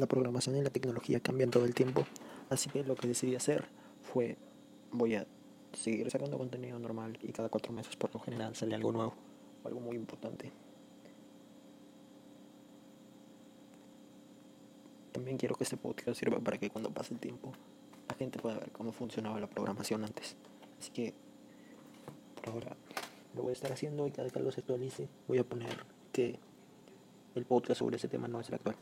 la programación y la tecnología cambian todo el tiempo, así que lo que decidí hacer fue voy a seguir sacando contenido normal y cada cuatro meses por lo general sale algo nuevo o algo muy importante. También quiero que este podcast sirva para que cuando pase el tiempo la gente pueda ver cómo funcionaba la programación antes. Así que por ahora lo voy a estar haciendo y cada vez que algo se actualice voy a poner que el podcast sobre ese tema no es el actual.